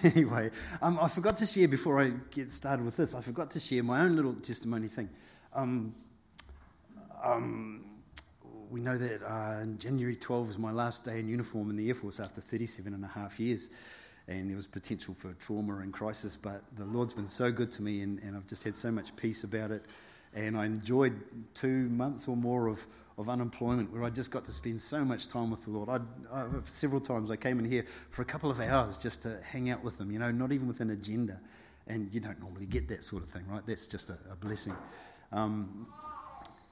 anyway, um, I forgot to share before I get started with this. I forgot to share my own little testimony thing. Um, um, we know that uh, January 12 was my last day in uniform in the Air Force after 37 and a half years. And there was potential for trauma and crisis, but the Lord's been so good to me, and, and I've just had so much peace about it. And I enjoyed two months or more of, of unemployment where I just got to spend so much time with the Lord. I, I, several times I came in here for a couple of hours just to hang out with them, you know, not even with an agenda. And you don't normally get that sort of thing, right? That's just a, a blessing. Um,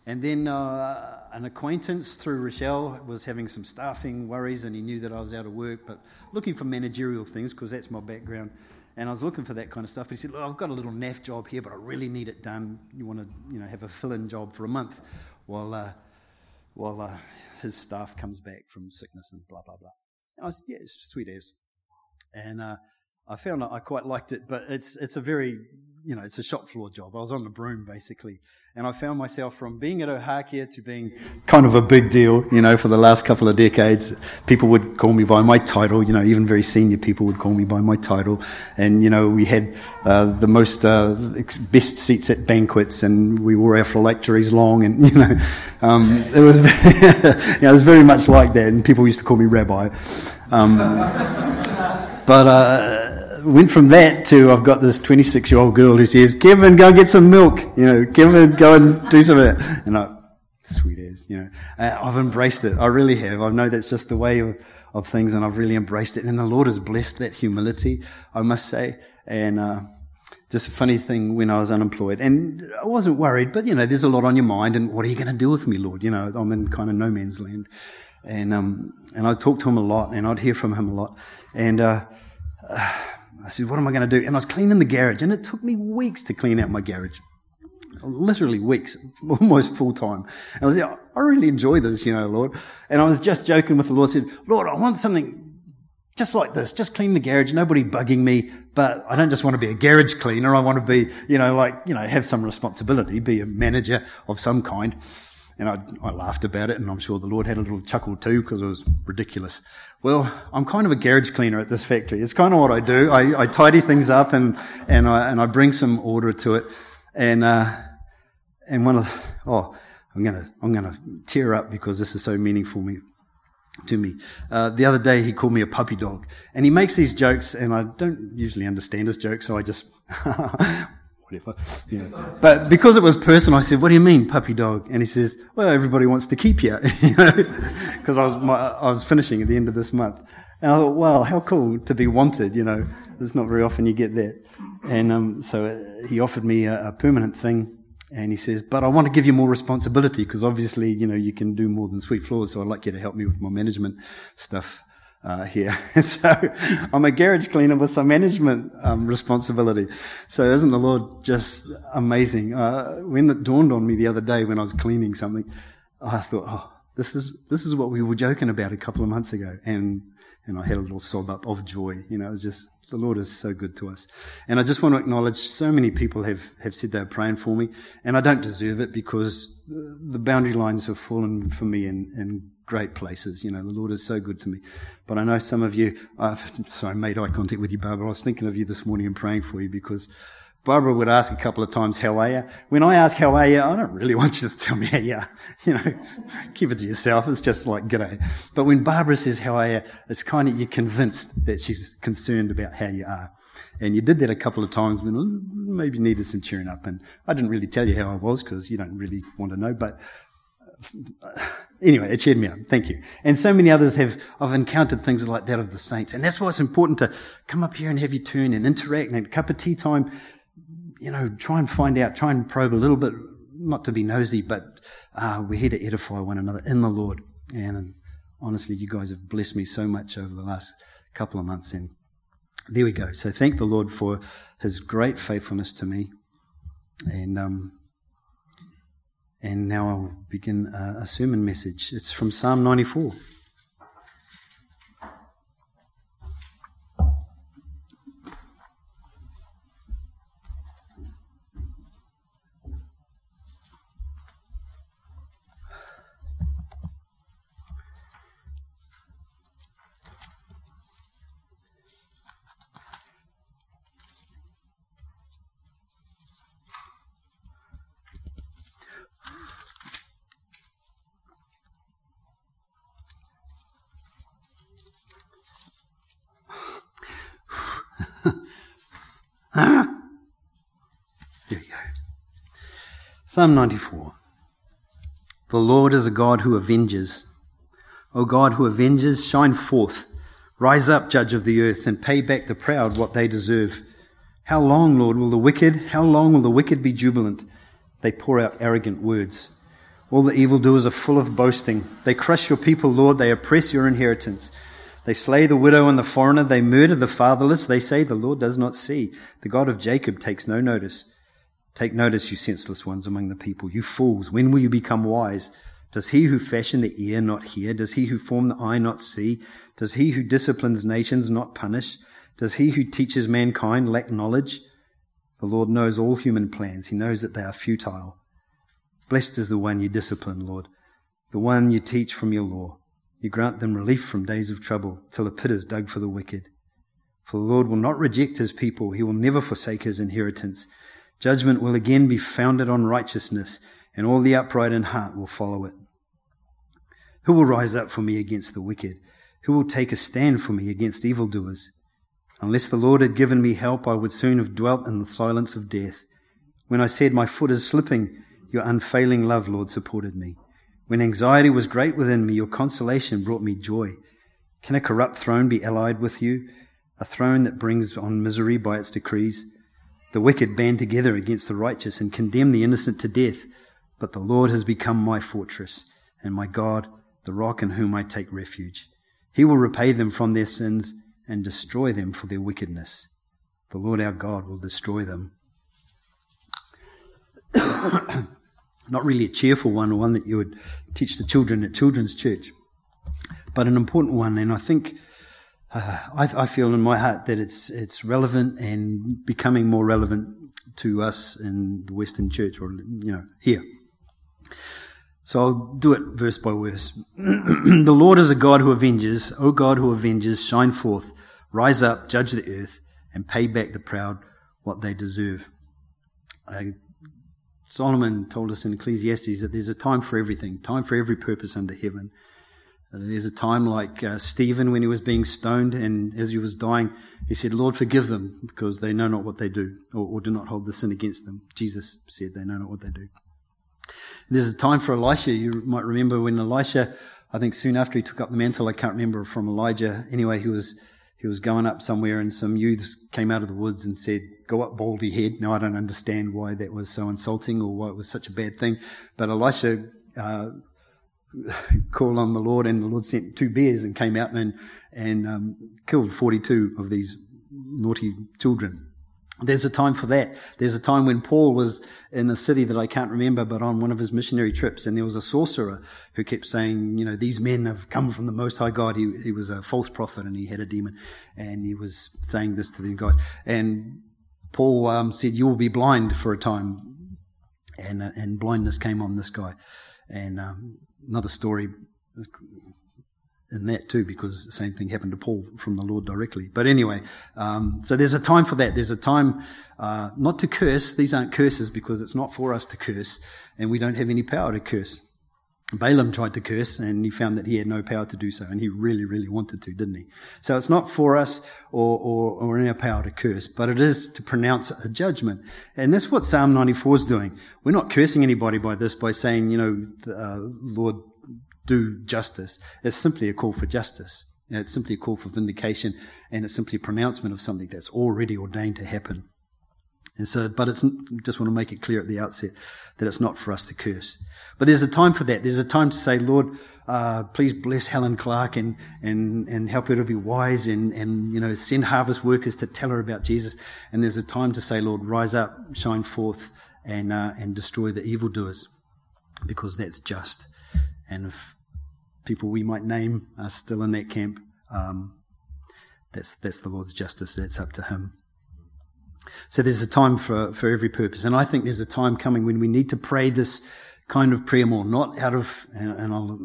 and then uh, an acquaintance through Rochelle was having some staffing worries, and he knew that I was out of work, but looking for managerial things because that's my background. And I was looking for that kind of stuff. But he said, "Look, I've got a little NAF job here, but I really need it done. You want to, you know, have a fill-in job for a month while uh, while uh, his staff comes back from sickness and blah blah blah." And I said, "Yeah, it's sweet as." And uh, I found I quite liked it, but it's it's a very you know, it's a shop floor job. I was on the broom basically. And I found myself from being at Ohakea to being kind of a big deal, you know, for the last couple of decades. People would call me by my title, you know, even very senior people would call me by my title. And, you know, we had uh, the most uh, best seats at banquets and we wore our phylacteries long and, you know, um, it was, yeah, it was very much like that. And people used to call me rabbi. Um, but, uh, went from that to I've got this 26 year old girl who says, Kevin, go get some milk. You know, Kevin, go and do some of it. And I, sweet as, you know, uh, I've embraced it. I really have. I know that's just the way of, of things and I've really embraced it. And the Lord has blessed that humility, I must say. And, uh, just a funny thing when I was unemployed. And I wasn't worried, but you know, there's a lot on your mind and what are you going to do with me, Lord? You know, I'm in kind of no man's land. And, um, and I talked to him a lot and I'd hear from him a lot. And, uh, I said, what am I going to do? And I was cleaning the garage, and it took me weeks to clean out my garage. Literally weeks, almost full time. And I was like, I really enjoy this, you know, Lord. And I was just joking with the Lord, I said, Lord, I want something just like this, just clean the garage, nobody bugging me, but I don't just want to be a garage cleaner. I want to be, you know, like, you know, have some responsibility, be a manager of some kind. And I, I laughed about it, and I'm sure the Lord had a little chuckle too, because it was ridiculous. Well, I'm kind of a garage cleaner at this factory. It's kind of what I do. I, I tidy things up and, and I, and I bring some order to it. And, uh, and one of, oh, I'm gonna, I'm gonna tear up because this is so meaningful me, to me. Uh, the other day he called me a puppy dog and he makes these jokes and I don't usually understand his jokes, so I just, whatever. You know. But because it was personal, I said, "What do you mean, puppy dog?" And he says, "Well, everybody wants to keep you," you know, because I was my, I was finishing at the end of this month. And I thought, "Well, how cool to be wanted." You know, it's not very often you get that. And um, so uh, he offered me a, a permanent thing. And he says, but I want to give you more responsibility because obviously, you know, you can do more than sweep floors. So I'd like you to help me with my management stuff uh, here. so I'm a garage cleaner with some management um, responsibility. So isn't the Lord just amazing? Uh, when it dawned on me the other day when I was cleaning something, I thought, oh, this is this is what we were joking about a couple of months ago, and and I had a little sob up of joy. You know, it was just the Lord is so good to us. And I just want to acknowledge so many people have, have said they're praying for me, and I don't deserve it because the boundary lines have fallen for me in great places. You know, the Lord is so good to me. But I know some of you, I've, sorry, made eye contact with you, Barbara. I was thinking of you this morning and praying for you because Barbara would ask a couple of times, how are you? When I ask how are you, I don't really want you to tell me how you are. You know, keep it to yourself. It's just like, g'day. But when Barbara says how are you, it's kind of, you're convinced that she's concerned about how you are. And you did that a couple of times when mm, maybe needed some cheering up. And I didn't really tell you how I was because you don't really want to know. But uh, anyway, it cheered me up. Thank you. And so many others have, I've encountered things like that of the saints. And that's why it's important to come up here and have you turn and interact and a cup of tea time, you know, try and find out, try and probe a little bit, not to be nosy, but uh, we're here to edify one another in the Lord. And honestly, you guys have blessed me so much over the last couple of months. And there we go. So thank the Lord for his great faithfulness to me. And, um, and now I'll begin a, a sermon message. It's from Psalm 94. Go. Psalm 94. The Lord is a God who avenges. O God who avenges, shine forth. Rise up, judge of the earth, and pay back the proud what they deserve. How long, Lord, will the wicked, how long will the wicked be jubilant? They pour out arrogant words. All the evildoers are full of boasting. They crush your people, Lord. They oppress your inheritance. They slay the widow and the foreigner. They murder the fatherless. They say, The Lord does not see. The God of Jacob takes no notice. Take notice, you senseless ones among the people. You fools, when will you become wise? Does he who fashioned the ear not hear? Does he who formed the eye not see? Does he who disciplines nations not punish? Does he who teaches mankind lack knowledge? The Lord knows all human plans. He knows that they are futile. Blessed is the one you discipline, Lord, the one you teach from your law. You grant them relief from days of trouble till a pit is dug for the wicked. For the Lord will not reject his people. He will never forsake his inheritance. Judgment will again be founded on righteousness, and all the upright in heart will follow it. Who will rise up for me against the wicked? Who will take a stand for me against evildoers? Unless the Lord had given me help, I would soon have dwelt in the silence of death. When I said, My foot is slipping, your unfailing love, Lord, supported me. When anxiety was great within me, your consolation brought me joy. Can a corrupt throne be allied with you? A throne that brings on misery by its decrees? The wicked band together against the righteous and condemn the innocent to death. But the Lord has become my fortress and my God, the rock in whom I take refuge. He will repay them from their sins and destroy them for their wickedness. The Lord our God will destroy them. Not really a cheerful one, or one that you would teach the children at children's church, but an important one. And I think uh, I, I, feel in my heart that it's it's relevant and becoming more relevant to us in the Western Church, or you know, here. So I'll do it verse by verse. the Lord is a God who avenges. O God who avenges, shine forth, rise up, judge the earth, and pay back the proud what they deserve. Uh, Solomon told us in Ecclesiastes that there's a time for everything, time for every purpose under heaven. There's a time like uh, Stephen when he was being stoned, and as he was dying, he said, Lord, forgive them because they know not what they do, or, or do not hold the sin against them. Jesus said, They know not what they do. There's a time for Elisha. You might remember when Elisha, I think soon after he took up the mantle, I can't remember from Elijah. Anyway, he was he was going up somewhere, and some youths came out of the woods and said, "Go up, baldy head." Now I don't understand why that was so insulting or why it was such a bad thing, but Elisha uh, call on the Lord, and the Lord sent two bears and came out and and um, killed 42 of these naughty children. There's a time for that. There's a time when Paul was in a city that I can't remember, but on one of his missionary trips, and there was a sorcerer who kept saying, you know, these men have come from the Most High God. He, he was a false prophet and he had a demon, and he was saying this to these guys. And Paul um, said, "You will be blind for a time," and uh, and blindness came on this guy. And um, another story in that too, because the same thing happened to Paul from the Lord directly. But anyway, um, so there's a time for that. There's a time uh, not to curse. These aren't curses because it's not for us to curse, and we don't have any power to curse. Balaam tried to curse and he found that he had no power to do so, and he really, really wanted to, didn't he? So it's not for us or, or, or in our power to curse, but it is to pronounce a judgment. And that's what Psalm 94 is doing. We're not cursing anybody by this, by saying, you know, uh, Lord, do justice. It's simply a call for justice. it's simply a call for vindication, and it's simply a pronouncement of something that's already ordained to happen. And so, but it's just want to make it clear at the outset that it's not for us to curse. But there's a time for that. There's a time to say, Lord, uh, please bless Helen Clark and, and, and help her to be wise and, and, you know, send harvest workers to tell her about Jesus. And there's a time to say, Lord, rise up, shine forth and, uh, and destroy the evildoers because that's just. And if people we might name are still in that camp, um, that's, that's the Lord's justice. That's up to Him. So there's a time for, for every purpose. And I think there's a time coming when we need to pray this kind of prayer more, not out of, and I'll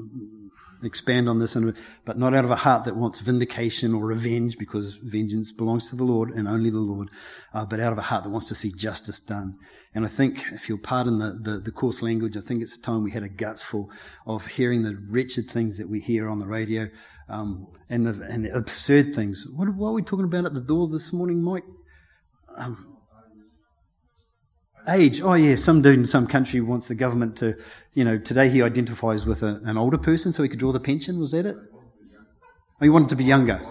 expand on this, but not out of a heart that wants vindication or revenge, because vengeance belongs to the Lord and only the Lord, uh, but out of a heart that wants to see justice done. And I think, if you'll pardon the, the, the coarse language, I think it's time we had a guts full of hearing the wretched things that we hear on the radio um, and, the, and the absurd things. What, what are we talking about at the door this morning, Mike? Um, Age. Oh, yeah. Some dude in some country wants the government to, you know, today he identifies with a, an older person so he could draw the pension. Was that it? Oh, he wanted to be younger.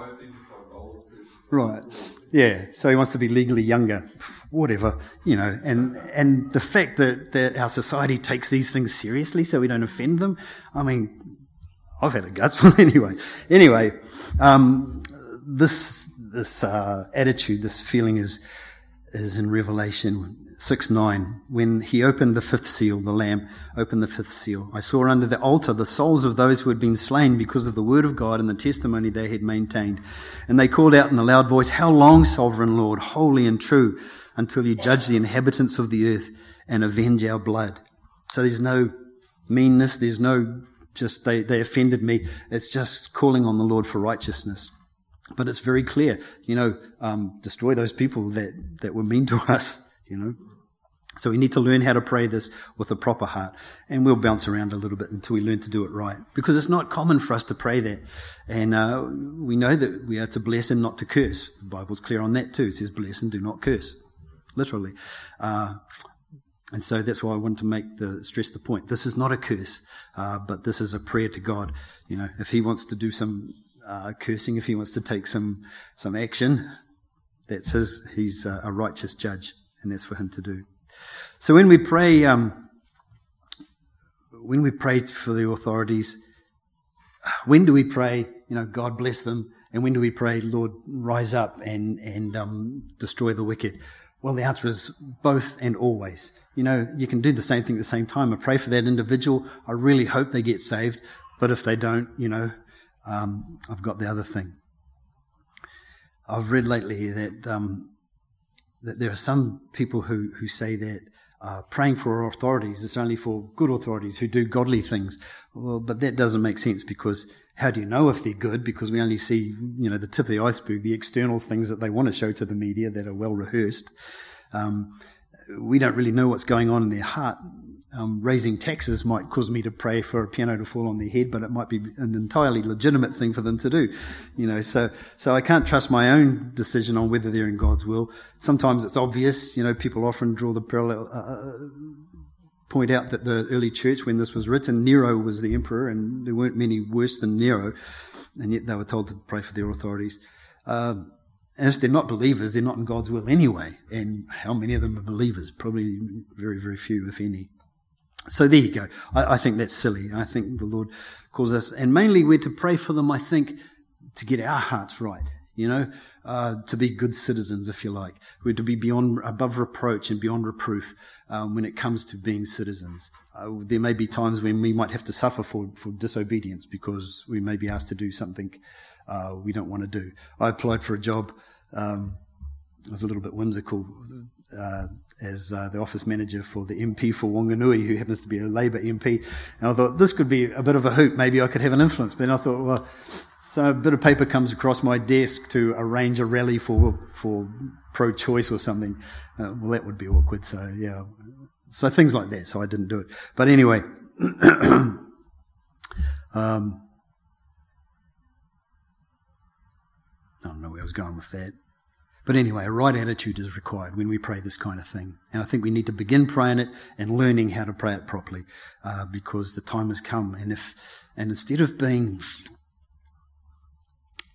Right. Yeah. So he wants to be legally younger. Whatever, you know, and, and the fact that, that our society takes these things seriously so we don't offend them. I mean, I've had a gutful anyway. Anyway, um, this, this, uh, attitude, this feeling is, is in Revelation 6 9. When he opened the fifth seal, the Lamb opened the fifth seal. I saw under the altar the souls of those who had been slain because of the word of God and the testimony they had maintained. And they called out in a loud voice, How long, sovereign Lord, holy and true, until you judge the inhabitants of the earth and avenge our blood? So there's no meanness, there's no just they, they offended me. It's just calling on the Lord for righteousness. But it's very clear, you know, um, destroy those people that, that were mean to us you know. So we need to learn how to pray this with a proper heart. And we'll bounce around a little bit until we learn to do it right. Because it's not common for us to pray that. And uh, we know that we are to bless and not to curse. The Bible's clear on that too. It says bless and do not curse. Literally. Uh, and so that's why I want to make the stress the point. This is not a curse, uh, but this is a prayer to God. You know, if He wants to do some uh, cursing, if He wants to take some some action, that's His. He's a righteous judge and that's for Him to do. So when we pray, um, when we pray for the authorities, when do we pray, you know, God bless them, and when do we pray, Lord, rise up and and um, destroy the wicked? Well, the answer is both and always. You know, you can do the same thing at the same time. I pray for that individual. I really hope they get saved, but if they don't, you know, um, I've got the other thing. I've read lately that um, that there are some people who, who say that uh, praying for authorities is only for good authorities who do godly things. Well, but that doesn't make sense because how do you know if they're good? Because we only see, you know, the tip of the iceberg, the external things that they want to show to the media that are well rehearsed. Um, we don't really know what's going on in their heart um, raising taxes might cause me to pray for a piano to fall on their head, but it might be an entirely legitimate thing for them to do. You know, so, so I can't trust my own decision on whether they're in God's will. Sometimes it's obvious, you know, people often draw the parallel, uh, uh, point out that the early church, when this was written, Nero was the emperor and there weren't many worse than Nero, and yet they were told to pray for their authorities. Um, and if they're not believers, they're not in God's will anyway. And how many of them are believers? Probably very, very few, if any. So there you go. I, I, think that's silly. I think the Lord calls us, and mainly we're to pray for them, I think, to get our hearts right, you know, uh, to be good citizens, if you like. We're to be beyond, above reproach and beyond reproof um, when it comes to being citizens. Uh, there may be times when we might have to suffer for, for disobedience because we may be asked to do something uh, we don't want to do. I applied for a job. Um, I was a little bit whimsical. Uh, as uh, the office manager for the MP for Wanganui, who happens to be a Labour MP. And I thought this could be a bit of a hoop. Maybe I could have an influence. But I thought, well, so a bit of paper comes across my desk to arrange a rally for for pro-choice or something. Uh, well, that would be awkward. So yeah, so things like that. So I didn't do it. But anyway. um, I don't know where I was going with that. But anyway, a right attitude is required when we pray this kind of thing. And I think we need to begin praying it and learning how to pray it properly uh, because the time has come. And if, and instead of being,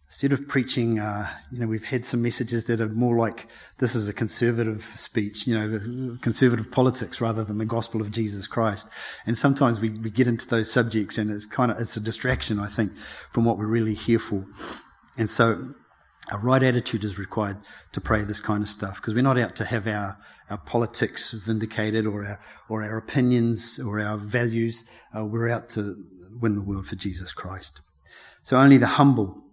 instead of preaching, uh, you know, we've had some messages that are more like this is a conservative speech, you know, conservative politics rather than the gospel of Jesus Christ. And sometimes we, we get into those subjects and it's kind of, it's a distraction, I think, from what we're really here for. And so a right attitude is required to pray this kind of stuff because we're not out to have our, our politics vindicated or our, or our opinions or our values. Uh, we're out to win the world for Jesus Christ. So only the humble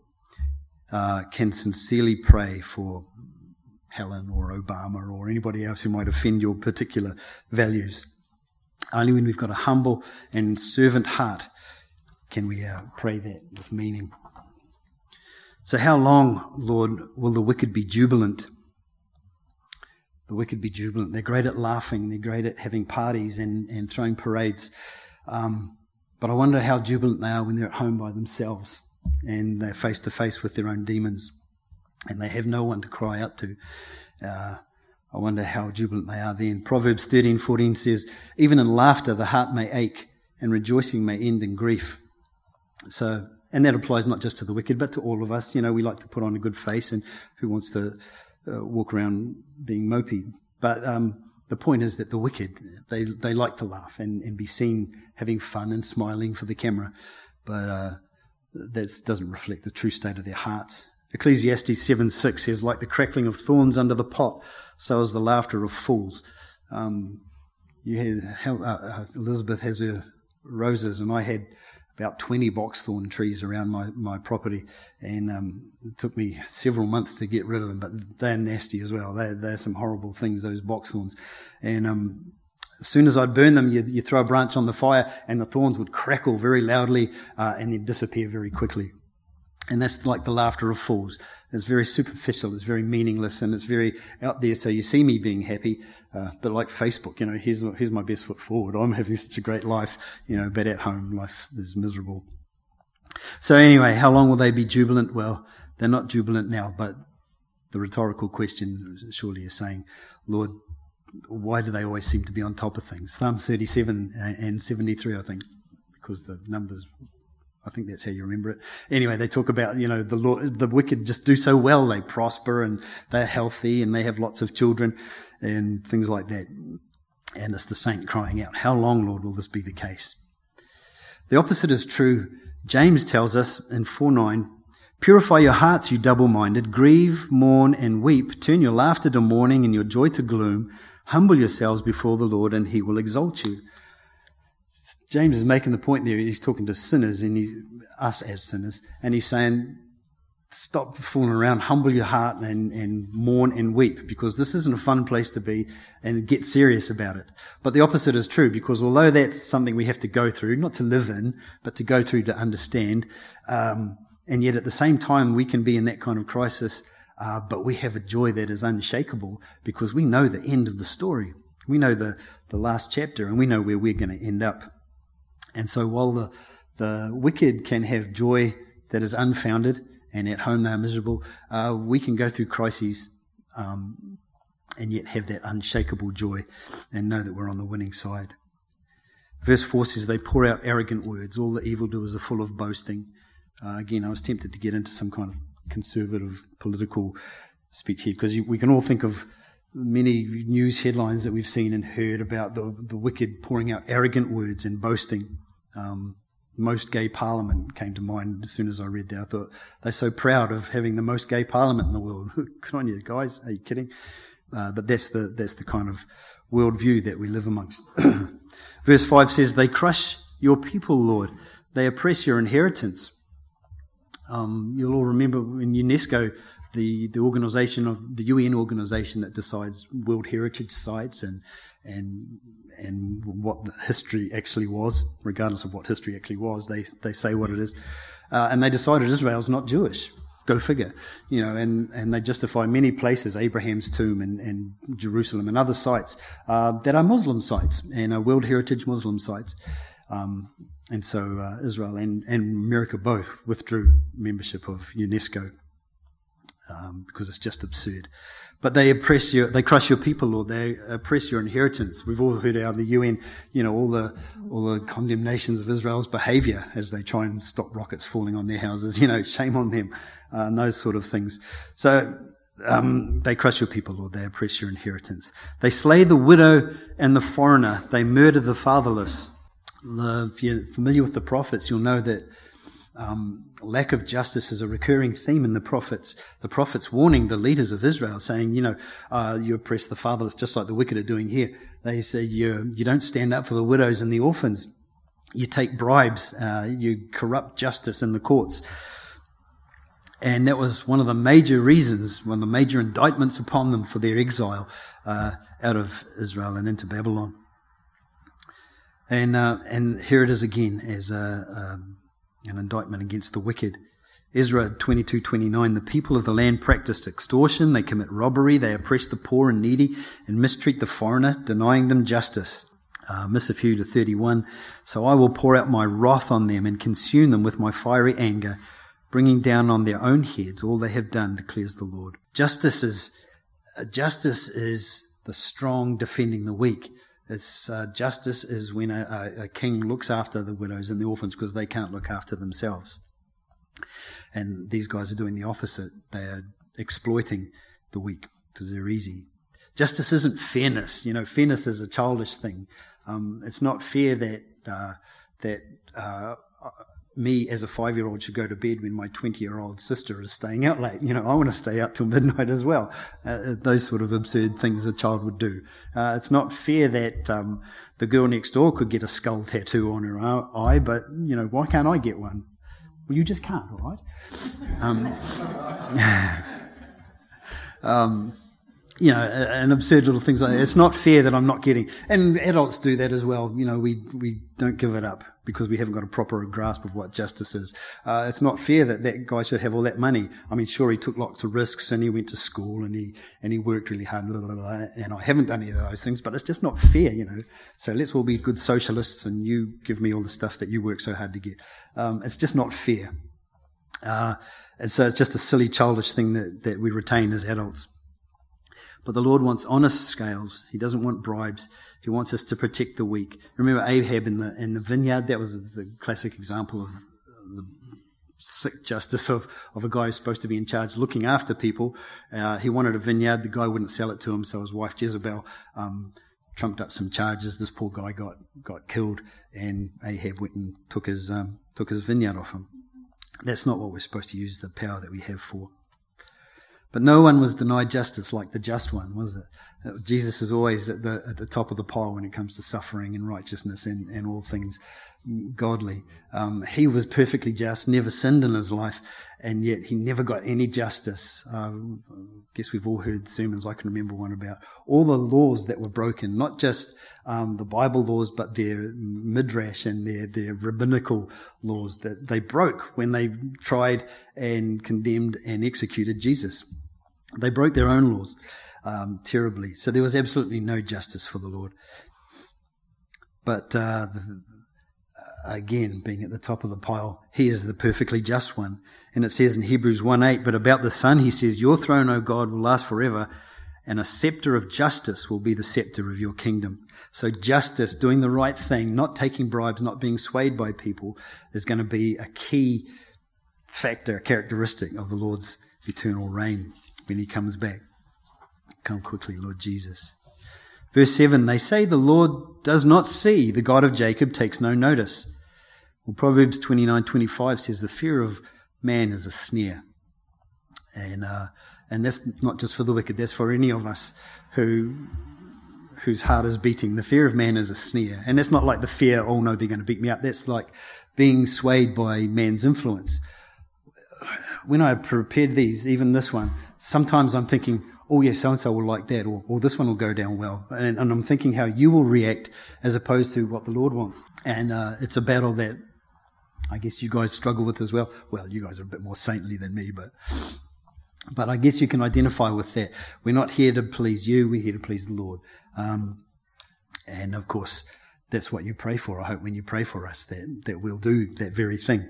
uh, can sincerely pray for Helen or Obama or anybody else who might offend your particular values. Only when we've got a humble and servant heart can we uh, pray that with meaning. So, how long, Lord, will the wicked be jubilant? The wicked be jubilant. They're great at laughing, they're great at having parties and, and throwing parades. Um, but I wonder how jubilant they are when they're at home by themselves and they're face to face with their own demons and they have no one to cry out to. Uh, I wonder how jubilant they are then. Proverbs 13:14 says, "Even in laughter the heart may ache, and rejoicing may end in grief." So, and that applies not just to the wicked, but to all of us. You know, we like to put on a good face, and who wants to uh, walk around being mopey? But um, the point is that the wicked, they they like to laugh and, and be seen having fun and smiling for the camera, but uh, that doesn't reflect the true state of their hearts. Ecclesiastes 7 6 says, like the crackling of thorns under the pot, so is the laughter of fools. Um, you had, uh, uh, Elizabeth has her roses, and I had about 20 boxthorn trees around my, my property, and um, it took me several months to get rid of them, but they're nasty as well. They're, they're some horrible things, those boxthorns. And um, as soon as I'd burn them, you, you, throw a branch on the fire, and the thorns would crackle very loudly uh, and then disappear very quickly. And that's like the laughter of fools. It's very superficial, it's very meaningless, and it's very out there. So you see me being happy, uh, but like Facebook, you know, here's, here's my best foot forward. I'm having such a great life, you know, but at home, life is miserable. So anyway, how long will they be jubilant? Well, they're not jubilant now, but the rhetorical question surely is saying, Lord, why do they always seem to be on top of things? Psalm 37 and 73, I think, because the numbers I think that's how you remember it. Anyway, they talk about, you know, the Lord, the wicked just do so well. They prosper and they're healthy and they have lots of children and things like that. And it's the saint crying out, how long, Lord, will this be the case? The opposite is true. James tells us in 4 9, Purify your hearts, you double minded. Grieve, mourn, and weep. Turn your laughter to mourning and your joy to gloom. Humble yourselves before the Lord, and he will exalt you. James is making the point there. He's talking to sinners and he, us as sinners, and he's saying, stop fooling around, humble your heart and, and mourn and weep because this isn't a fun place to be and get serious about it. But the opposite is true because although that's something we have to go through, not to live in, but to go through to understand, um, and yet at the same time we can be in that kind of crisis, uh, but we have a joy that is unshakable because we know the end of the story. We know the, the last chapter and we know where we're going to end up. And so while the, the wicked can have joy that is unfounded and at home they're miserable, uh, we can go through crises um, and yet have that unshakable joy and know that we're on the winning side. Verse 4 says, They pour out arrogant words. All the evildoers are full of boasting. Uh, again, I was tempted to get into some kind of conservative political speech here because we can all think of many news headlines that we've seen and heard about the, the wicked pouring out arrogant words and boasting. Um, most gay parliament came to mind as soon as I read that. I thought they're so proud of having the most gay parliament in the world. Good on you guys. Are you kidding? Uh, but that's the that's the kind of worldview that we live amongst. Verse five says, "They crush your people, Lord. They oppress your inheritance." Um, you'll all remember in UNESCO the, the organization of the UN organization that decides World Heritage sites and and and what the history actually was, regardless of what history actually was, they they say what it is, uh, and they decided Israel's not Jewish. Go figure, you know, and, and they justify many places, Abraham's tomb and, and Jerusalem and other sites uh, that are Muslim sites and are World Heritage Muslim sites. Um, and so uh, Israel and, and America both withdrew membership of UNESCO um, because it's just absurd. But they oppress your, they crush your people, Lord. They oppress your inheritance. We've all heard out of the UN, you know, all the all the condemnations of Israel's behaviour as they try and stop rockets falling on their houses. You know, shame on them, uh, and those sort of things. So um, they crush your people, Lord. They oppress your inheritance. They slay the widow and the foreigner. They murder the fatherless. The, if you're familiar with the prophets, you'll know that um, lack of justice is a recurring theme in the prophets. The prophets warning the leaders of Israel, saying, you know, uh, you oppress the fatherless just like the wicked are doing here. They say you, you don't stand up for the widows and the orphans. You take bribes. Uh, you corrupt justice in the courts. And that was one of the major reasons, one of the major indictments upon them for their exile uh, out of Israel and into Babylon. And uh, and here it is again as a, a an indictment against the wicked. Ezra 22:29 The people of the land practiced extortion, they commit robbery, they oppress the poor and needy and mistreat the foreigner, denying them justice. Uh, to 31 So I will pour out my wrath on them and consume them with my fiery anger, bringing down on their own heads all they have done, declares the Lord. Justice is justice is the strong defending the weak. It's, uh, justice is when a, a, king looks after the widows and the orphans because they can't look after themselves. And these guys are doing the opposite. They are exploiting the weak because they're easy. Justice isn't fairness. You know, fairness is a childish thing. Um, it's not fair that uh, that uh, me as a five year old should go to bed when my 20 year old sister is staying out late. You know, I want to stay out till midnight as well. Uh, uh, those sort of absurd things a child would do. Uh, it's not fair that um, the girl next door could get a skull tattoo on her eye, but, you know, why can't I get one? Well, you just can't, all right? Um, um, you know, and absurd little things like that. It's not fair that I'm not getting, and adults do that as well. You know, we, we don't give it up because we haven't got a proper grasp of what justice is. Uh, it's not fair that that guy should have all that money. I mean, sure, he took lots of risks and he went to school and he, and he worked really hard, blah, blah, blah, and I haven't done any of those things, but it's just not fair, you know. So let's all be good socialists and you give me all the stuff that you work so hard to get. Um, it's just not fair. Uh, and so it's just a silly, childish thing that, that we retain as adults. But the Lord wants honest scales. He doesn't want bribes. He wants us to protect the weak. Remember Ahab in the, in the vineyard? That was the classic example of the sick justice of, of a guy who's supposed to be in charge looking after people. Uh, he wanted a vineyard. The guy wouldn't sell it to him, so his wife Jezebel um, trumped up some charges. This poor guy got, got killed, and Ahab went and took his, um, took his vineyard off him. That's not what we're supposed to use the power that we have for. But no one was denied justice like the just one, was it? Uh, Jesus is always at the, at the top of the pile when it comes to suffering and righteousness and, and all things godly. Um, he was perfectly just, never sinned in his life, and yet he never got any justice. Uh, I guess we've all heard sermons. I can remember one about all the laws that were broken, not just um, the Bible laws, but their midrash and their, their rabbinical laws that they broke when they tried and condemned and executed Jesus. They broke their own laws um, terribly. So there was absolutely no justice for the Lord. But uh, the, again, being at the top of the pile, he is the perfectly just one. And it says in Hebrews 1 8, but about the Son, he says, Your throne, O God, will last forever, and a scepter of justice will be the scepter of your kingdom. So justice, doing the right thing, not taking bribes, not being swayed by people, is going to be a key factor, characteristic of the Lord's eternal reign when he comes back. Come quickly, Lord Jesus. Verse 7 They say the Lord does not see, the God of Jacob takes no notice. Well, Proverbs 29 25 says, The fear of man is a snare. And, uh, and that's not just for the wicked, that's for any of us who whose heart is beating. The fear of man is a snare. And that's not like the fear, oh no, they're going to beat me up. That's like being swayed by man's influence. When I prepared these, even this one, sometimes I'm thinking, oh yeah, so and so will like that, or, or this one will go down well. And, and, I'm thinking how you will react as opposed to what the Lord wants. And uh, it's a battle that I guess you guys struggle with as well. Well, you guys are a bit more saintly than me, but but I guess you can identify with that. We're not here to please you; we're here to please the Lord. Um, and of course, that's what you pray for. I hope when you pray for us that that we'll do that very thing.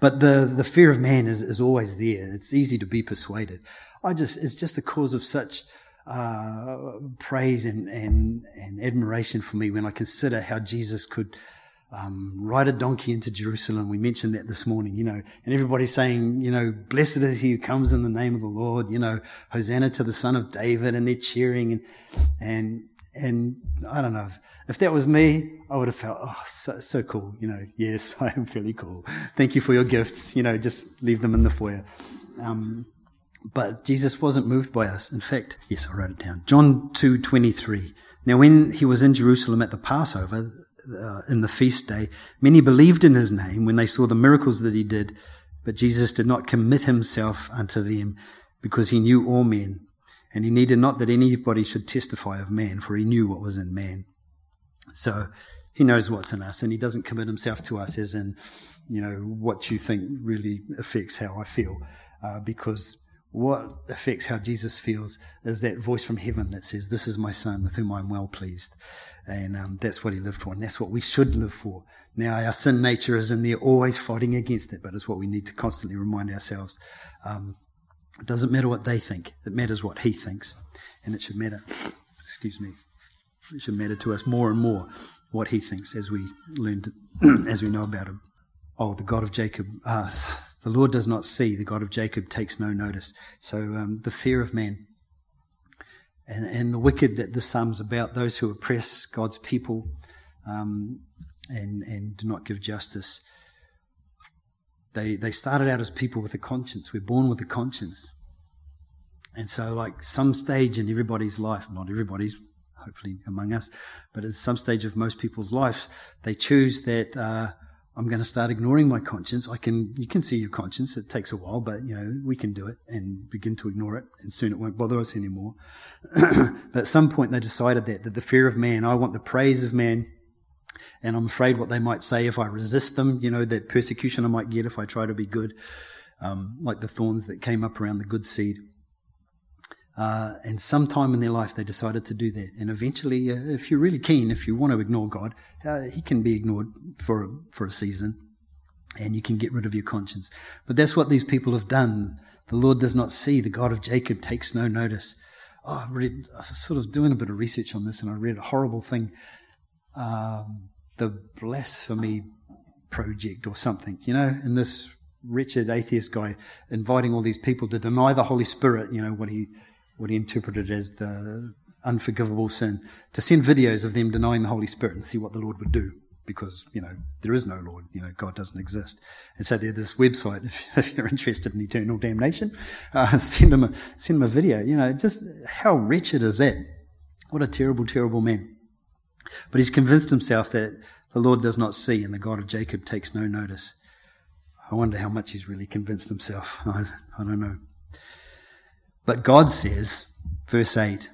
But the, the fear of man is, is always there. It's easy to be persuaded. I just, it's just a cause of such, uh, praise and, and, and admiration for me when I consider how Jesus could, um, ride a donkey into Jerusalem. We mentioned that this morning, you know, and everybody's saying, you know, blessed is he who comes in the name of the Lord, you know, Hosanna to the son of David, and they're cheering and, and, and I don't know if that was me, I would have felt, oh, so, so cool. You know, yes, I am fairly cool. Thank you for your gifts. You know, just leave them in the foyer. Um, but Jesus wasn't moved by us. In fact, yes, I wrote it down. John 2:23. Now when he was in Jerusalem at the Passover, uh, in the feast day, many believed in his name when they saw the miracles that he did, but Jesus did not commit himself unto them because he knew all men, and he needed not that anybody should testify of man, for he knew what was in man. So he knows what's in us, and he doesn't commit himself to us as in, you know, what you think really affects how I feel, uh, because what affects how Jesus feels is that voice from heaven that says, This is my son with whom I'm well pleased. And um, that's what he lived for, and that's what we should live for. Now, our sin nature is in there always fighting against it, but it's what we need to constantly remind ourselves. Um, It doesn't matter what they think. It matters what he thinks. And it should matter, excuse me, it should matter to us more and more what he thinks as we learn to, as we know about him. Oh, the God of Jacob, uh, the Lord does not see. The God of Jacob takes no notice. So um, the fear of man and, and, the wicked that this psalm's about, those who oppress God's people um, and, and do not give justice. They, they started out as people with a conscience. We're born with a conscience. And so, like some stage in everybody's life, not everybody's, hopefully among us, but at some stage of most people's life, they choose that uh, I'm going to start ignoring my conscience. I can, you can see your conscience. It takes a while, but you know we can do it and begin to ignore it, and soon it won't bother us anymore. but at some point, they decided that that the fear of man, I want the praise of man, and I'm afraid what they might say if I resist them, you know, that persecution I might get if I try to be good, um, like the thorns that came up around the good seed. Uh, and sometime in their life, they decided to do that. And eventually, uh, if you're really keen, if you want to ignore God, uh, He can be ignored for for a season, and you can get rid of your conscience. But that's what these people have done. The Lord does not see. The God of Jacob takes no notice. Oh, I read, I was sort of doing a bit of research on this, and I read a horrible thing. Um, the blasphemy project or something, you know, and this wretched atheist guy inviting all these people to deny the Holy Spirit, you know, what he what he interpreted as the unforgivable sin, to send videos of them denying the Holy Spirit and see what the Lord would do. Because, you know, there is no Lord, you know, God doesn't exist. And so there's this website, if, you're interested in eternal damnation, uh, send him a, send him a video. You know, just how wretched is that? What a terrible, terrible man. But he's convinced himself that the Lord does not see and the God of Jacob takes no notice. I wonder how much he's really convinced himself. I, I don't know. But God says, verse 8,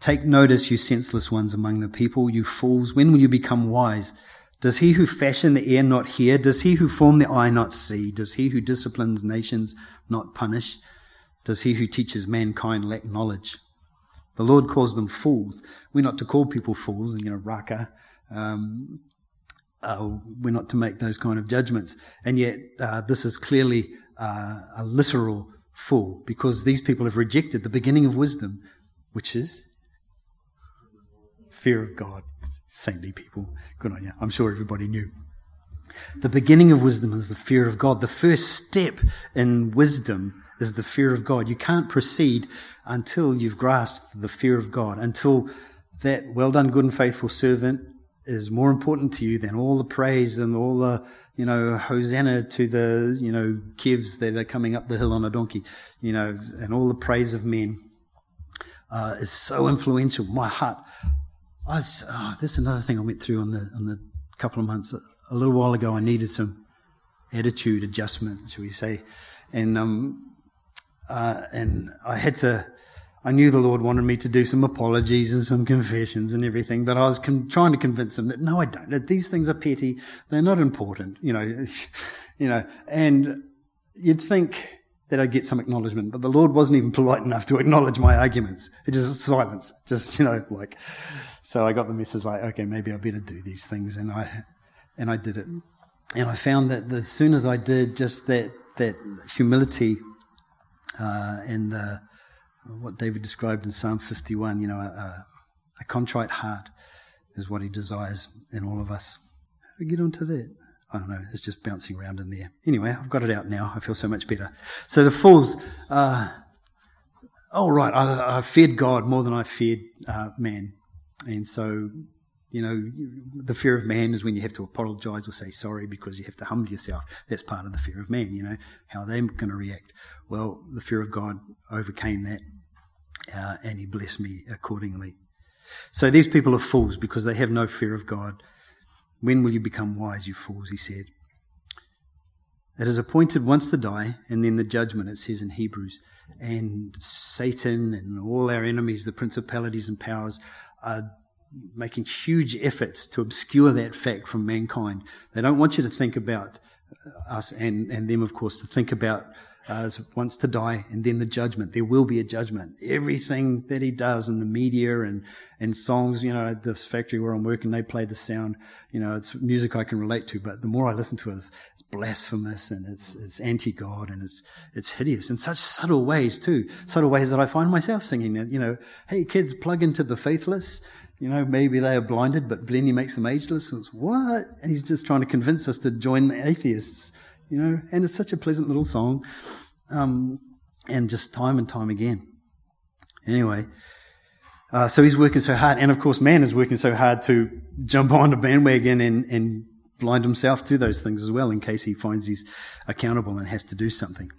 Take notice, you senseless ones among the people, you fools. When will you become wise? Does he who fashioned the ear not hear? Does he who formed the eye not see? Does he who disciplines nations not punish? Does he who teaches mankind lack knowledge? The Lord calls them fools. We're not to call people fools, you know, raka. Um, uh, we're not to make those kind of judgments. And yet, uh, this is clearly uh, a literal fool because these people have rejected the beginning of wisdom, which is fear of God. Saintly people. Good on you. I'm sure everybody knew. The beginning of wisdom is the fear of God. The first step in wisdom is the fear of God. You can't proceed until you've grasped the fear of God, until that well done, good and faithful servant is more important to you than all the praise and all the, you know, hosanna to the, you know, kivs that are coming up the hill on a donkey, you know, and all the praise of men uh, is so influential. My heart, I was, oh, this is another thing I went through on the on the couple of months. A little while ago, I needed some attitude adjustment, shall we say, and um, uh, and I had to. I knew the Lord wanted me to do some apologies and some confessions and everything, but I was con- trying to convince him that no, I don't. That these things are petty. They're not important, you know, you know, and you'd think that I'd get some acknowledgement, but the Lord wasn't even polite enough to acknowledge my arguments. It just silence, just, you know, like, so I got the message like, okay, maybe I better do these things. And I, and I did it. And I found that as soon as I did just that, that humility uh, and the, what David described in Psalm 51, you know, a, a, contrite heart is what he desires in all of us. How do we get onto that? I don't know. It's just bouncing around in there. Anyway, I've got it out now. I feel so much better. So the fools, uh, oh right, I, I feared God more than I feared uh, man, and so you know, the fear of man is when you have to apologize or say sorry because you have to humble yourself. That's part of the fear of man, you know, how they're going to react. Well, the fear of God overcame that, uh, and He blessed me accordingly. So these people are fools because they have no fear of God. When will you become wise, you fools? He said. It is appointed once to die, and then the judgment, it says in Hebrews. And Satan and all our enemies, the principalities and powers, are making huge efforts to obscure that fact from mankind. They don't want you to think about uh, us and, and them, of course, to think about us wants to die, and then the judgment. There will be a judgment. Everything that he does in the media and and songs, you know, this factory where I'm working, they play the sound. You know, it's music I can relate to, but the more I listen to it, it's, it's blasphemous and it's it's anti God and it's it's hideous in such subtle ways too. Subtle ways that I find myself singing. You know, hey kids, plug into the faithless. You know, maybe they are blinded, but Blenny makes them ageless. And it's what? And he's just trying to convince us to join the atheists you know, and it's such a pleasant little song, um, and just time and time again. Anyway, uh, so he's working so hard, and of course, man is working so hard to jump on the bandwagon and, and blind himself to those things as well, in case he finds he's accountable and has to do something.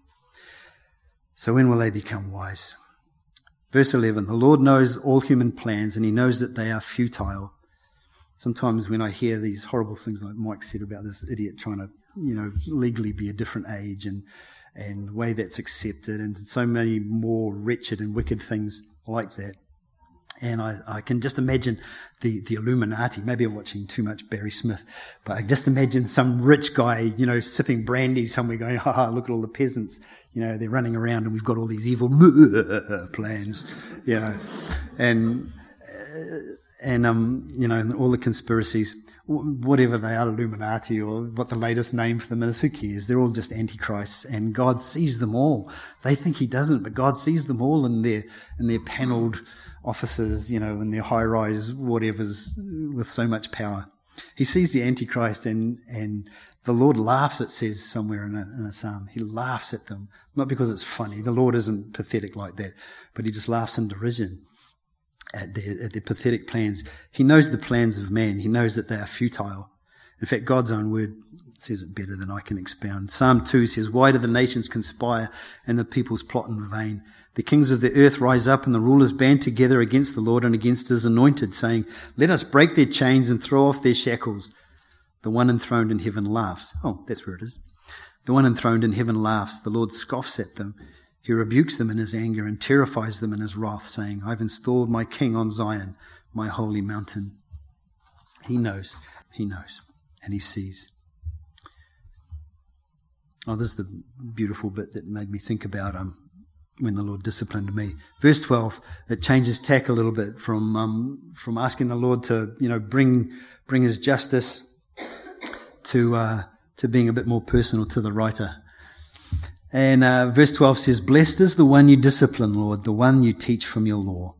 So when will they become wise? Verse 11 The Lord knows all human plans, and he knows that they are futile. Sometimes when I hear these horrible things like Mike said about this idiot trying to you know, legally be a different age and, and way that's accepted and so many more wretched and wicked things like that. And I, I can just imagine the, the Illuminati. Maybe I'm watching too much Barry Smith, but I just imagine some rich guy, you know, sipping brandy somewhere going, ha look at all the peasants. You know, they're running around and we've got all these evil plans, you know, and, uh, and, um, you know, all the conspiracies whatever they are, Illuminati or what the latest name for them is, who cares? They're all just antichrists and God sees them all. They think he doesn't, but God sees them all in their, in their panelled offices, you know, in their high rise whatevers with so much power. He sees the antichrist and, and the Lord laughs, it says somewhere in a, in a psalm. He laughs at them. Not because it's funny. The Lord isn't pathetic like that, but he just laughs in derision at their, at their pathetic plans. He knows the plans of man. He knows that they are futile. In fact, God's own word says it better than I can expound. Psalm 2 says, Why do the nations conspire and the peoples plot in vain? The kings of the earth rise up and the rulers band together against the Lord and against his anointed, saying, Let us break their chains and throw off their shackles. The one enthroned in heaven laughs. Oh, that's where it is. The one enthroned in heaven laughs. The Lord scoffs at them. He rebukes them in his anger and terrifies them in his wrath, saying, I've installed my king on Zion, my holy mountain. He knows, he knows, and he sees. Oh, this is the beautiful bit that made me think about um, when the Lord disciplined me. Verse 12, it changes tack a little bit from, um, from asking the Lord to, you know, bring, bring his justice to, uh, to being a bit more personal to the writer. And uh, verse 12 says, Blessed is the one you discipline, Lord, the one you teach from your law.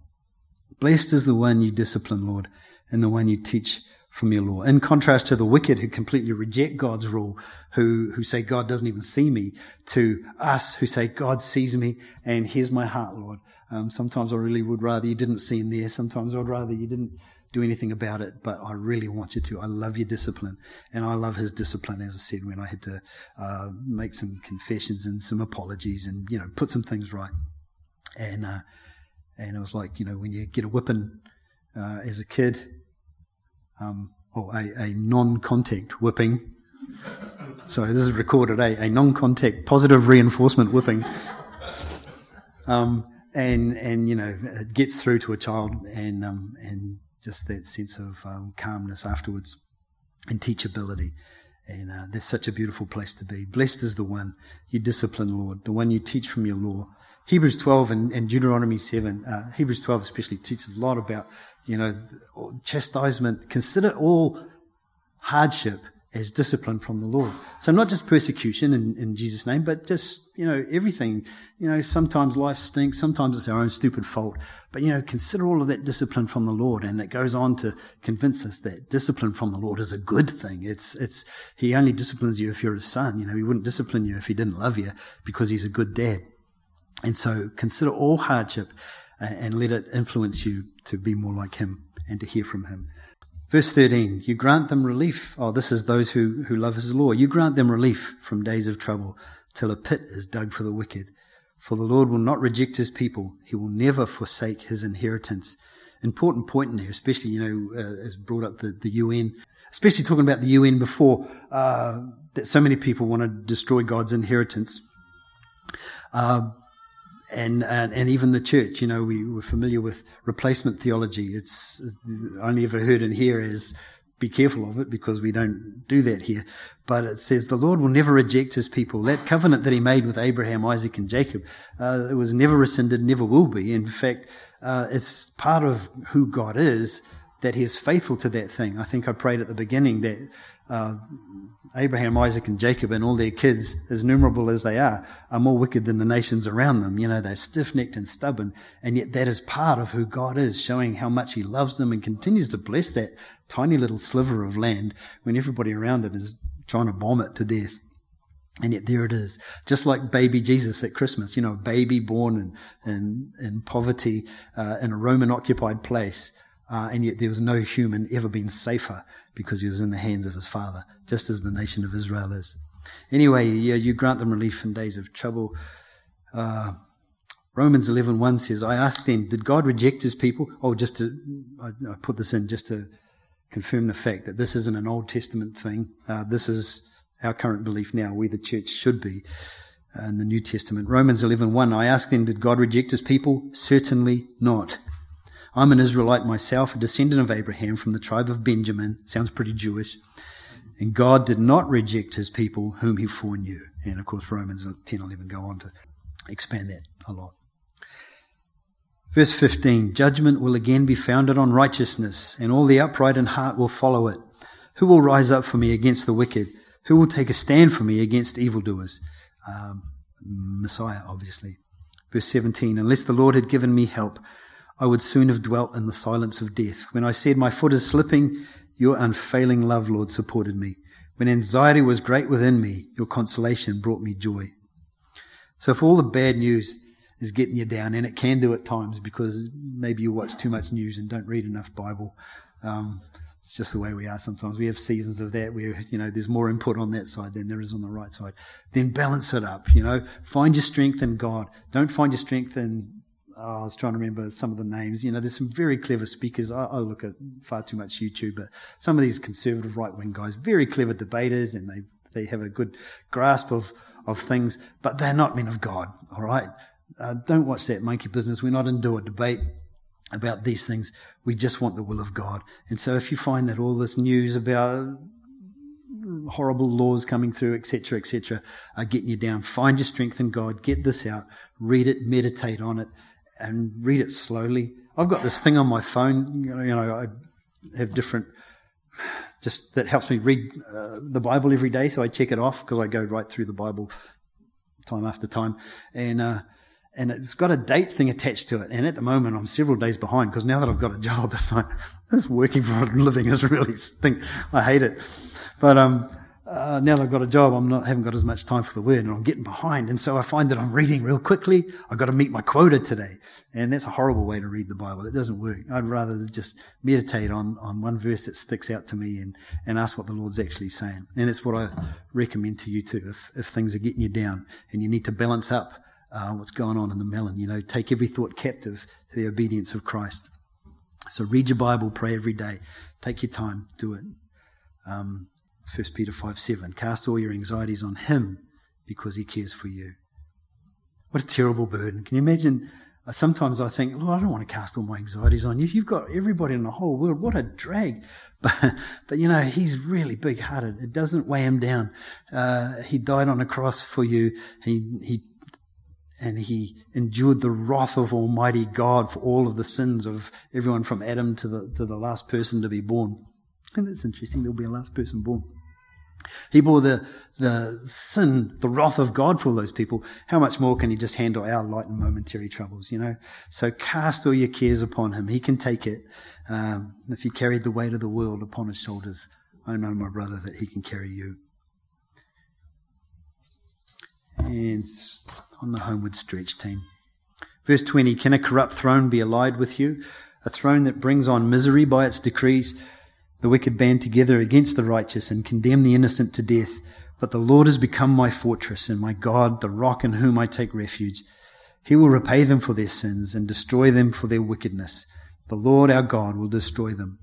Blessed is the one you discipline, Lord, and the one you teach from your law. In contrast to the wicked who completely reject God's rule, who, who say God doesn't even see me, to us who say God sees me and here's my heart, Lord. Um, sometimes I really would rather you didn't see in there. Sometimes I'd rather you didn't do anything about it, but I really want you to. I love your discipline, and I love his discipline, as I said, when I had to uh, make some confessions and some apologies and, you know, put some things right. And, uh, and it was like, you know, when you get a whipping uh, as a kid, um, or a, a non-contact whipping. Sorry, this is recorded, a non-contact positive reinforcement whipping. Um, and, and, you know, it gets through to a child and, um, and just that sense of um, calmness afterwards and teachability. And uh, that's such a beautiful place to be. Blessed is the one you discipline, Lord, the one you teach from your law. Hebrews 12 and, and Deuteronomy 7, uh, Hebrews 12 especially teaches a lot about, you know, chastisement. Consider all hardship as discipline from the Lord. So not just persecution in, in Jesus' name, but just, you know, everything. You know, sometimes life stinks, sometimes it's our own stupid fault. But, you know, consider all of that discipline from the Lord. And it goes on to convince us that discipline from the Lord is a good thing. It's, it's, He only disciplines you if you're His son. You know, He wouldn't discipline you if He didn't love you because He's a good dad. And so consider all hardship uh, and let it influence you to be more like Him and to hear from Him. Verse 13, you grant them relief. Oh, this is those who, who love his law. You grant them relief from days of trouble till a pit is dug for the wicked. For the Lord will not reject his people. He will never forsake his inheritance. Important point in there, especially, you know, uh, as brought up the, the UN, especially talking about the UN before, uh, that so many people want to destroy God's inheritance. Uh, and, and, and even the church, you know, we were familiar with replacement theology. It's only ever heard in here is be careful of it because we don't do that here. But it says the Lord will never reject his people. That covenant that he made with Abraham, Isaac, and Jacob, uh, it was never rescinded, never will be. In fact, uh, it's part of who God is that he is faithful to that thing. I think I prayed at the beginning that uh, Abraham, Isaac, and Jacob and all their kids, as numerable as they are, are more wicked than the nations around them. You know, they're stiff necked and stubborn. And yet that is part of who God is, showing how much he loves them and continues to bless that tiny little sliver of land when everybody around it is trying to bomb it to death. And yet there it is, just like baby Jesus at Christmas, you know, a baby born in, in, in poverty, uh, in a Roman occupied place. Uh, and yet there was no human ever been safer because he was in the hands of his father, just as the nation of Israel is. Anyway, yeah, you grant them relief in days of trouble. Uh, Romans 11.1 says, I ask then, did God reject his people? Oh, just to, I, I, put this in just to confirm the fact that this isn't an Old Testament thing. Uh, this is our current belief now, where the church should be in the New Testament. Romans 11.1, I ask then, did God reject his people? Certainly not. I'm an Israelite myself, a descendant of Abraham from the tribe of Benjamin. Sounds pretty Jewish. And God did not reject his people whom he foreknew. And of course, Romans 10 11 go on to expand that a lot. Verse 15 Judgment will again be founded on righteousness, and all the upright in heart will follow it. Who will rise up for me against the wicked? Who will take a stand for me against evildoers? Um, Messiah, obviously. Verse 17 Unless the Lord had given me help, I would soon have dwelt in the silence of death. When I said, My foot is slipping, your unfailing love, Lord, supported me. When anxiety was great within me, your consolation brought me joy. So if all the bad news is getting you down, and it can do at times because maybe you watch too much news and don't read enough Bible, um, it's just the way we are sometimes. We have seasons of that where, you know, there's more input on that side than there is on the right side. Then balance it up, you know. Find your strength in God. Don't find your strength in oh, I was trying to remember some of the names. You know, there's some very clever speakers. I, I look at far too much YouTube, but some of these conservative right wing guys, very clever debaters, and they they have a good grasp of of things, but they're not men of God. All right, uh, don't watch that monkey business. We're not into a debate about these things. We just want the will of God. And so, if you find that all this news about horrible laws coming through, etc., etc., are getting you down. Find your strength in God. Get this out. Read it. Meditate on it and read it slowly. I've got this thing on my phone, you know, I have different, just that helps me read uh, the Bible every day, so I check it off because I go right through the Bible time after time. And, uh, and it's got a date thing attached to it. And at the moment, I'm several days behind because now that I've got a job, it's like, this working for a living is really stink. I hate it. But, um, uh, now that I've got a job, I'm not haven't got as much time for the word, and I'm getting behind. And so I find that I'm reading real quickly. I've got to meet my quota today, and that's a horrible way to read the Bible. It doesn't work. I'd rather just meditate on on one verse that sticks out to me and and ask what the Lord's actually saying. And it's what I recommend to you too. If if things are getting you down and you need to balance up uh, what's going on in the melon, you know, take every thought captive to the obedience of Christ. So read your Bible, pray every day, take your time, do it. Um, 1 Peter 5 7. Cast all your anxieties on Him because He cares for you. What a terrible burden. Can you imagine? Uh, sometimes I think, Lord, I don't want to cast all my anxieties on you. You've got everybody in the whole world. What a drag. But, but you know, He's really big hearted. It doesn't weigh Him down. Uh, he died on a cross for you. He, He and he endured the wrath of Almighty God for all of the sins of everyone from Adam to the, to the last person to be born. And that's interesting. There'll be a last person born. He bore the, the sin, the wrath of God for those people. How much more can he just handle our light and momentary troubles, you know? So cast all your cares upon him. He can take it. Um, if he carried the weight of the world upon his shoulders, I know, my brother, that he can carry you. And on the homeward stretch team. Verse 20 Can a corrupt throne be allied with you? A throne that brings on misery by its decrees? The wicked band together against the righteous and condemn the innocent to death. But the Lord has become my fortress and my God, the rock in whom I take refuge. He will repay them for their sins and destroy them for their wickedness. The Lord our God will destroy them.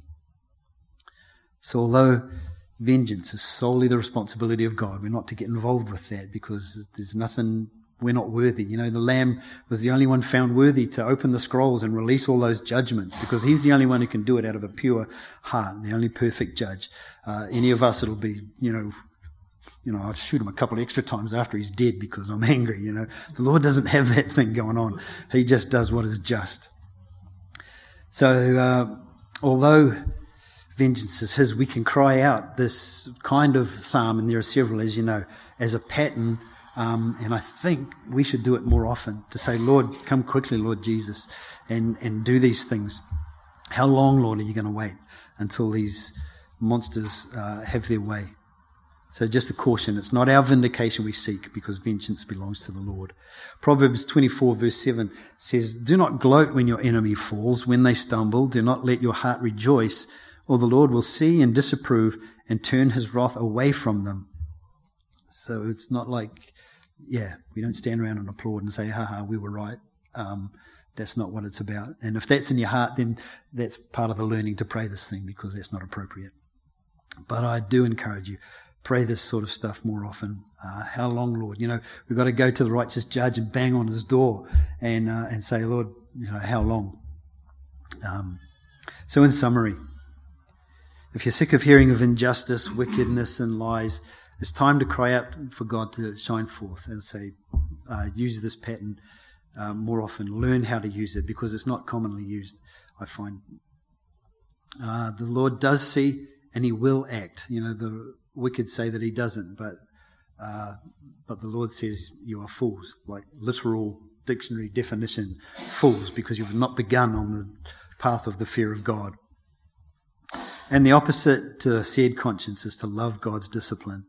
So although vengeance is solely the responsibility of God, we're not to get involved with that because there's nothing we're not worthy. You know, the Lamb was the only one found worthy to open the scrolls and release all those judgments because he's the only one who can do it out of a pure heart, the only perfect judge. Uh, any of us, it'll be, you know, you know, I'll shoot him a couple of extra times after he's dead because I'm angry, you know. The Lord doesn't have that thing going on. He just does what is just. So, uh, although vengeance is his, we can cry out this kind of psalm, and there are several, as you know, as a pattern um, and I think we should do it more often to say, Lord, come quickly, Lord Jesus, and, and do these things. How long, Lord, are you going to wait until these monsters uh, have their way? So just a caution, it's not our vindication we seek because vengeance belongs to the Lord. Proverbs 24 verse 7 says, Do not gloat when your enemy falls, when they stumble. Do not let your heart rejoice, or the Lord will see and disapprove and turn his wrath away from them. So it's not like yeah, we don't stand around and applaud and say, haha, we were right. Um, that's not what it's about. And if that's in your heart, then that's part of the learning to pray this thing because that's not appropriate. But I do encourage you, pray this sort of stuff more often. Uh, how long, Lord? You know, we've got to go to the righteous judge and bang on his door and, uh, and say, Lord, you know, how long? Um, so in summary, if you're sick of hearing of injustice, wickedness, and lies, it's time to cry out for God to shine forth and say, uh, use this pattern uh, more often. Learn how to use it because it's not commonly used, I find. Uh, the Lord does see and He will act. You know, the wicked say that He doesn't, but uh, but the Lord says you are fools, like literal dictionary definition, fools, because you've not begun on the path of the fear of God. And the opposite to a seared conscience is to love God's discipline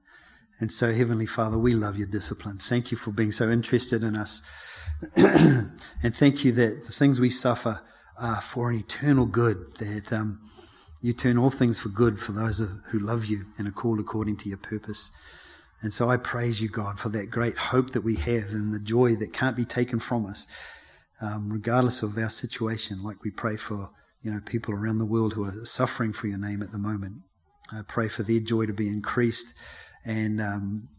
and so, Heavenly Father, we love your discipline. Thank you for being so interested in us. and thank you that the things we suffer are for an eternal good, that um, you turn all things for good for those who love you and are called according to your purpose. And so I praise you, God, for that great hope that we have and the joy that can't be taken from us, um, regardless of our situation, like we pray for you know, people around the world who are suffering for your name at the moment. I pray for their joy to be increased and um,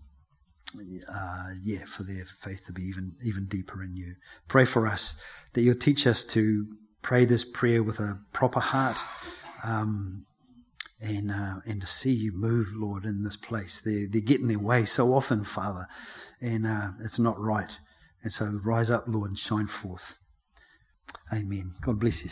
uh, yeah, for their faith to be even even deeper in you. Pray for us that you'll teach us to pray this prayer with a proper heart, um, and uh, and to see you move, Lord, in this place. They they get in their way so often, Father, and uh, it's not right. And so rise up, Lord, and shine forth. Amen. God bless you.